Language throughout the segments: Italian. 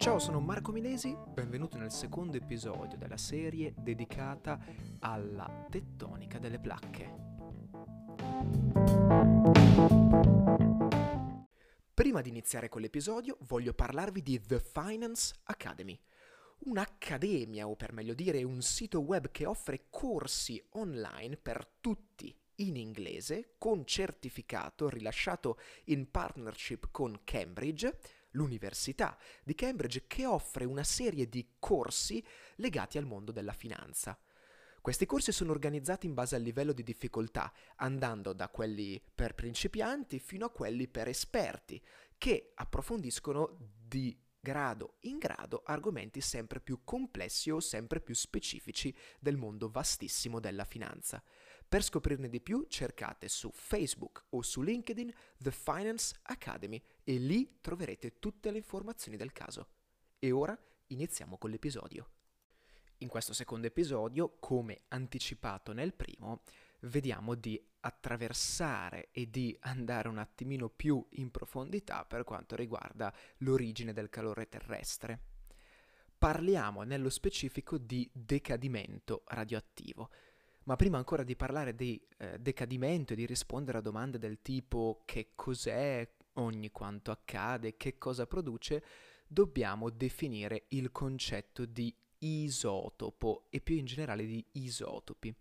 Ciao, sono Marco Milesi, benvenuto nel secondo episodio della serie dedicata alla tettonica delle placche. Prima di iniziare con l'episodio voglio parlarvi di The Finance Academy, un'accademia o per meglio dire un sito web che offre corsi online per tutti in inglese con certificato rilasciato in partnership con Cambridge l'Università di Cambridge che offre una serie di corsi legati al mondo della finanza. Questi corsi sono organizzati in base al livello di difficoltà, andando da quelli per principianti fino a quelli per esperti, che approfondiscono di grado in grado argomenti sempre più complessi o sempre più specifici del mondo vastissimo della finanza. Per scoprirne di più cercate su Facebook o su LinkedIn The Finance Academy e lì troverete tutte le informazioni del caso. E ora iniziamo con l'episodio. In questo secondo episodio, come anticipato nel primo, vediamo di attraversare e di andare un attimino più in profondità per quanto riguarda l'origine del calore terrestre. Parliamo nello specifico di decadimento radioattivo ma prima ancora di parlare di eh, decadimento e di rispondere a domande del tipo che cos'è, ogni quanto accade, che cosa produce, dobbiamo definire il concetto di isotopo e più in generale di isotopi.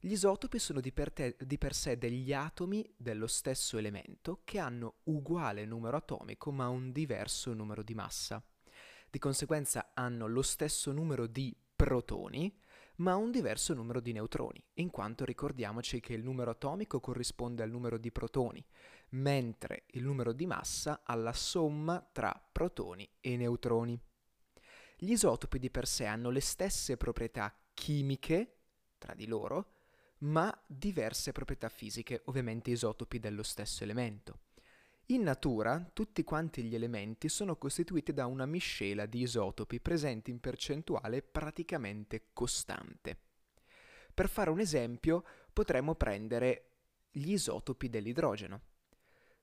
Gli isotopi sono di per, te, di per, sé degli atomi dello stesso elemento che hanno uguale numero atomico ma un diverso numero di massa. Di conseguenza hanno lo stesso numero di protoni, ma un diverso numero di neutroni, in quanto ricordiamoci che il numero atomico corrisponde al numero di protoni, mentre il numero di massa alla somma tra protoni e neutroni. Gli isotopi di per sé hanno le stesse proprietà chimiche tra di loro, ma diverse proprietà fisiche, ovviamente isotopi dello stesso elemento. In natura tutti quanti gli elementi sono costituiti da una miscela di isotopi presenti in percentuale praticamente costante. Per fare un esempio potremmo prendere gli isotopi dell'idrogeno.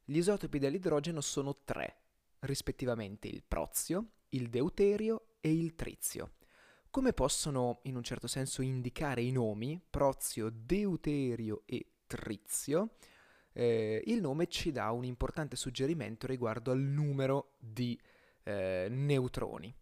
Gli isotopi dell'idrogeno sono tre, rispettivamente il prozio, il deuterio e il trizio. Come possono in un certo senso indicare i nomi, prozio, deuterio e trizio, eh, il nome ci dà un importante suggerimento riguardo al numero di eh, neutroni.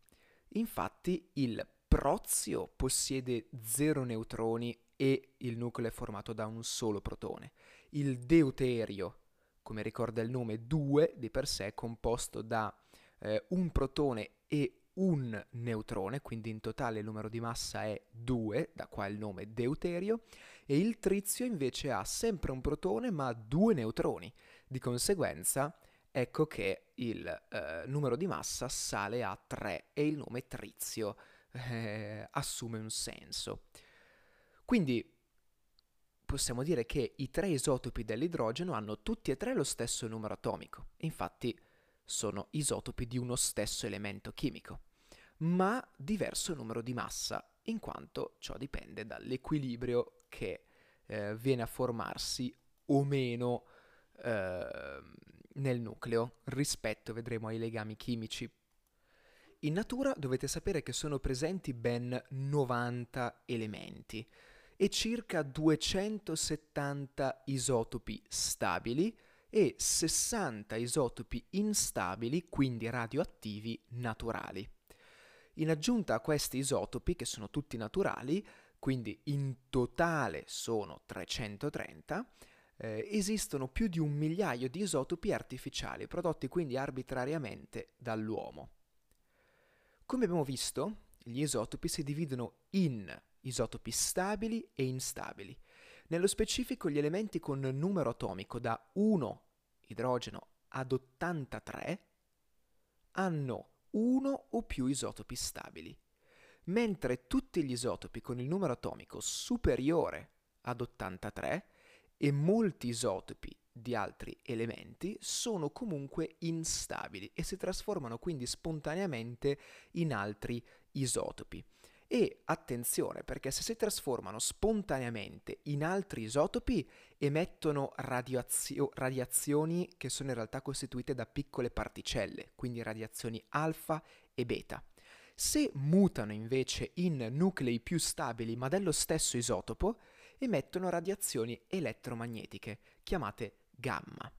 Infatti il prozio possiede 0 neutroni e il nucleo è formato da un solo protone. Il deuterio, come ricorda il nome, 2 di per sé è composto da eh, un protone e un neutrone, quindi in totale il numero di massa è 2, da qua il nome deuterio, e il trizio invece ha sempre un protone ma due neutroni. Di conseguenza, ecco che il eh, numero di massa sale a 3 e il nome trizio eh, assume un senso. Quindi possiamo dire che i tre isotopi dell'idrogeno hanno tutti e tre lo stesso numero atomico, infatti sono isotopi di uno stesso elemento chimico, ma diverso numero di massa, in quanto ciò dipende dall'equilibrio che eh, viene a formarsi o meno eh, nel nucleo rispetto, vedremo, ai legami chimici. In natura dovete sapere che sono presenti ben 90 elementi e circa 270 isotopi stabili e 60 isotopi instabili, quindi radioattivi naturali. In aggiunta a questi isotopi, che sono tutti naturali, quindi in totale sono 330, eh, esistono più di un migliaio di isotopi artificiali, prodotti quindi arbitrariamente dall'uomo. Come abbiamo visto, gli isotopi si dividono in isotopi stabili e instabili. Nello specifico gli elementi con numero atomico da 1 idrogeno ad 83 hanno uno o più isotopi stabili mentre tutti gli isotopi con il numero atomico superiore ad 83 e molti isotopi di altri elementi sono comunque instabili e si trasformano quindi spontaneamente in altri isotopi. E attenzione perché se si trasformano spontaneamente in altri isotopi emettono radiazio- radiazioni che sono in realtà costituite da piccole particelle, quindi radiazioni alfa e beta. Se mutano invece in nuclei più stabili ma dello stesso isotopo, emettono radiazioni elettromagnetiche, chiamate gamma.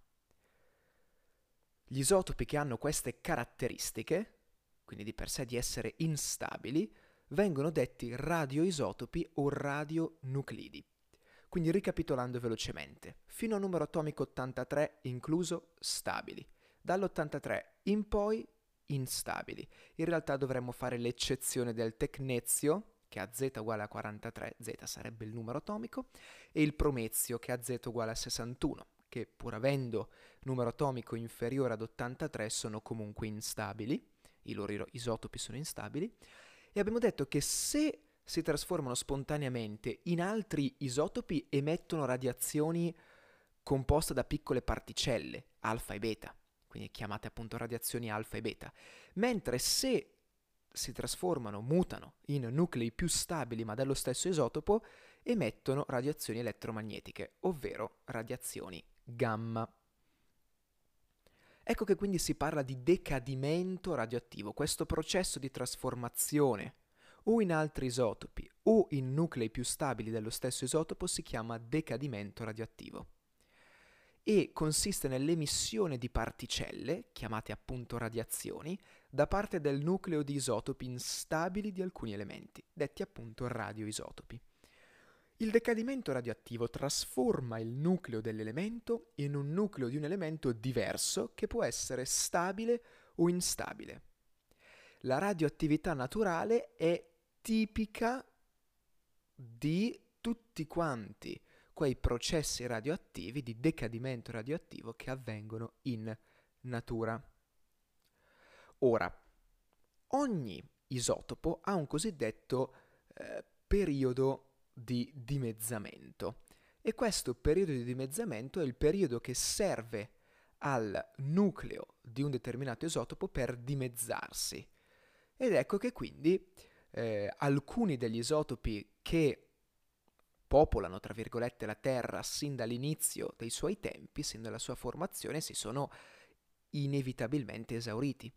Gli isotopi che hanno queste caratteristiche, quindi di per sé di essere instabili, vengono detti radioisotopi o radionuclidi. Quindi ricapitolando velocemente, fino al numero atomico 83 incluso stabili, dall'83 in poi instabili. In realtà dovremmo fare l'eccezione del tecnezio, che a z uguale a 43, z sarebbe il numero atomico, e il promezio, che a z uguale a 61, che pur avendo numero atomico inferiore ad 83 sono comunque instabili, i loro isotopi sono instabili, e abbiamo detto che se si trasformano spontaneamente in altri isotopi emettono radiazioni composte da piccole particelle, alfa e beta, quindi chiamate appunto radiazioni alfa e beta, mentre se si trasformano, mutano in nuclei più stabili ma dello stesso isotopo, emettono radiazioni elettromagnetiche, ovvero radiazioni gamma. Ecco che quindi si parla di decadimento radioattivo, questo processo di trasformazione o in altri isotopi o in nuclei più stabili dello stesso isotopo si chiama decadimento radioattivo e consiste nell'emissione di particelle, chiamate appunto radiazioni, da parte del nucleo di isotopi instabili di alcuni elementi, detti appunto radioisotopi. Il decadimento radioattivo trasforma il nucleo dell'elemento in un nucleo di un elemento diverso che può essere stabile o instabile. La radioattività naturale è tipica di tutti quanti quei processi radioattivi di decadimento radioattivo che avvengono in natura. Ora, ogni isotopo ha un cosiddetto eh, periodo di dimezzamento. E questo periodo di dimezzamento è il periodo che serve al nucleo di un determinato isotopo per dimezzarsi. Ed ecco che quindi eh, alcuni degli isotopi che popolano, tra virgolette, la Terra sin dall'inizio dei suoi tempi, sin dalla sua formazione, si sono inevitabilmente esauriti.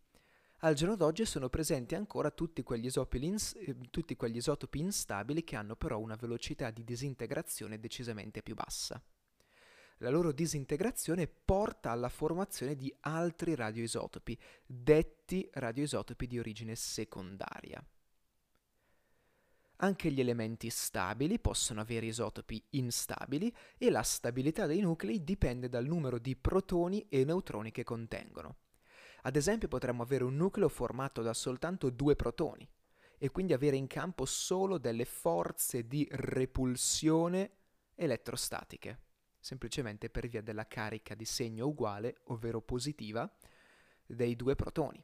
Al giorno d'oggi sono presenti ancora tutti quegli, ins- eh, tutti quegli isotopi instabili che hanno però una velocità di disintegrazione decisamente più bassa. La loro disintegrazione porta alla formazione di altri radioisotopi, detti radioisotopi di origine secondaria. Anche gli elementi stabili possono avere isotopi instabili e la stabilità dei nuclei dipende dal numero di protoni e neutroni che contengono. Ad esempio potremmo avere un nucleo formato da soltanto due protoni e quindi avere in campo solo delle forze di repulsione elettrostatiche, semplicemente per via della carica di segno uguale, ovvero positiva, dei due protoni.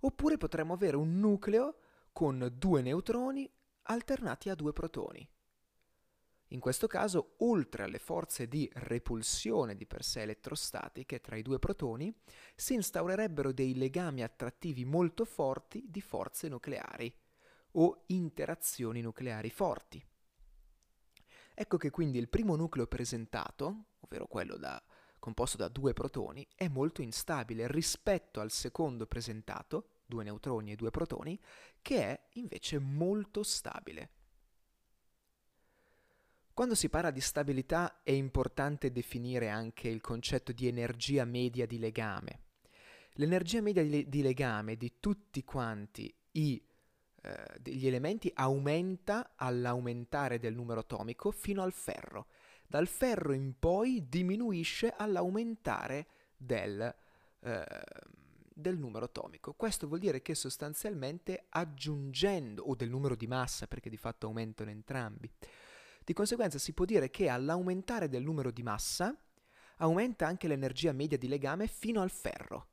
Oppure potremmo avere un nucleo con due neutroni alternati a due protoni. In questo caso, oltre alle forze di repulsione di per sé elettrostatiche tra i due protoni, si instaurerebbero dei legami attrattivi molto forti di forze nucleari o interazioni nucleari forti. Ecco che quindi il primo nucleo presentato, ovvero quello da, composto da due protoni, è molto instabile rispetto al secondo presentato, due neutroni e due protoni, che è invece molto stabile. Quando si parla di stabilità è importante definire anche il concetto di energia media di legame. L'energia media di legame di tutti quanti i, eh, degli elementi aumenta all'aumentare del numero atomico fino al ferro. Dal ferro in poi diminuisce all'aumentare del, eh, del numero atomico. Questo vuol dire che sostanzialmente aggiungendo, o del numero di massa, perché di fatto aumentano entrambi, di conseguenza si può dire che all'aumentare del numero di massa aumenta anche l'energia media di legame fino al ferro.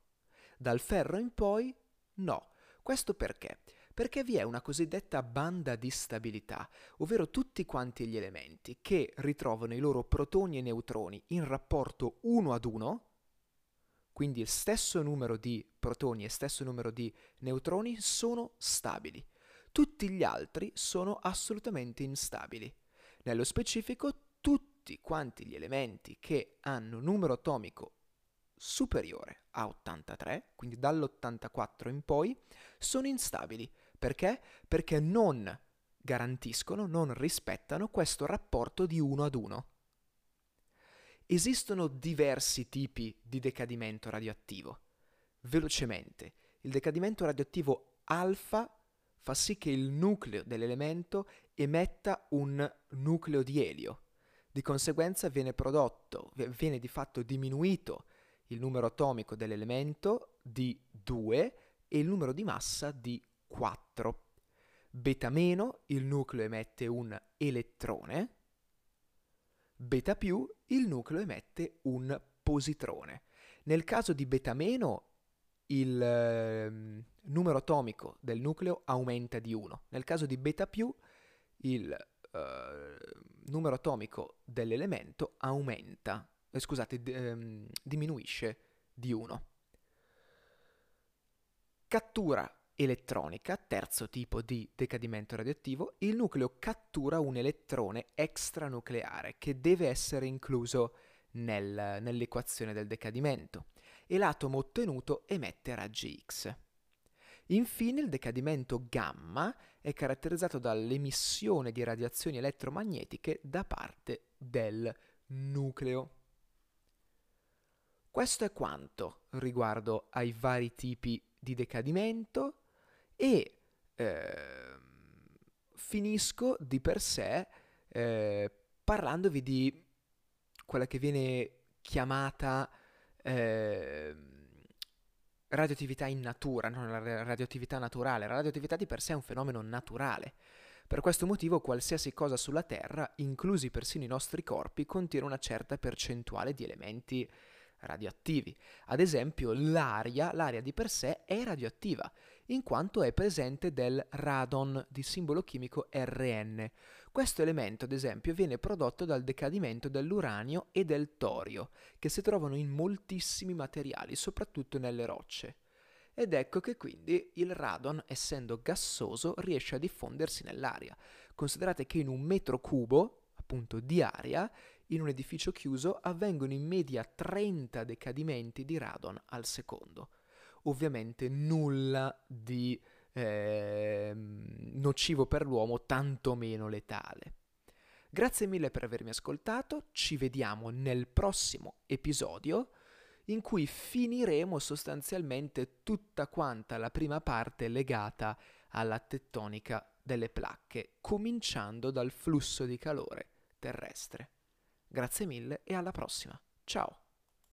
Dal ferro in poi no. Questo perché? Perché vi è una cosiddetta banda di stabilità, ovvero tutti quanti gli elementi che ritrovano i loro protoni e neutroni in rapporto uno ad uno, quindi il stesso numero di protoni e stesso numero di neutroni sono stabili Tutti gli altri sono assolutamente instabili. Nello specifico, tutti quanti gli elementi che hanno numero atomico superiore a 83, quindi dall'84 in poi, sono instabili. Perché? Perché non garantiscono, non rispettano questo rapporto di uno ad uno. Esistono diversi tipi di decadimento radioattivo. Velocemente, il decadimento radioattivo alfa fa sì che il nucleo dell'elemento emetta un nucleo di elio. Di conseguenza viene prodotto, viene di fatto diminuito il numero atomico dell'elemento di 2 e il numero di massa di 4. Beta meno, il nucleo emette un elettrone. Beta più, il nucleo emette un positrone. Nel caso di beta meno, il eh, numero atomico del nucleo aumenta di 1. Nel caso di beta più, il eh, numero atomico dell'elemento aumenta eh, scusate, d- ehm, diminuisce di 1. Cattura elettronica, terzo tipo di decadimento radioattivo, il nucleo cattura un elettrone extranucleare che deve essere incluso nel, nell'equazione del decadimento e l'atomo ottenuto emette raggi X. Infine il decadimento gamma è caratterizzato dall'emissione di radiazioni elettromagnetiche da parte del nucleo. Questo è quanto riguardo ai vari tipi di decadimento e eh, finisco di per sé eh, parlandovi di quella che viene chiamata eh, radioattività in natura, non la radioattività naturale. La radioattività di per sé è un fenomeno naturale. Per questo motivo qualsiasi cosa sulla Terra, inclusi persino i nostri corpi, contiene una certa percentuale di elementi radioattivi. Ad esempio l'aria, l'aria di per sé è radioattiva, in quanto è presente del radon di simbolo chimico Rn. Questo elemento, ad esempio, viene prodotto dal decadimento dell'uranio e del torio, che si trovano in moltissimi materiali, soprattutto nelle rocce. Ed ecco che quindi il radon, essendo gassoso, riesce a diffondersi nell'aria. Considerate che in un metro cubo, appunto, di aria, in un edificio chiuso avvengono in media 30 decadimenti di radon al secondo. Ovviamente nulla di eh, nocivo per l'uomo, tantomeno letale. Grazie mille per avermi ascoltato, ci vediamo nel prossimo episodio in cui finiremo sostanzialmente tutta quanta la prima parte legata alla tettonica delle placche, cominciando dal flusso di calore terrestre. Grazie mille e alla prossima. Ciao!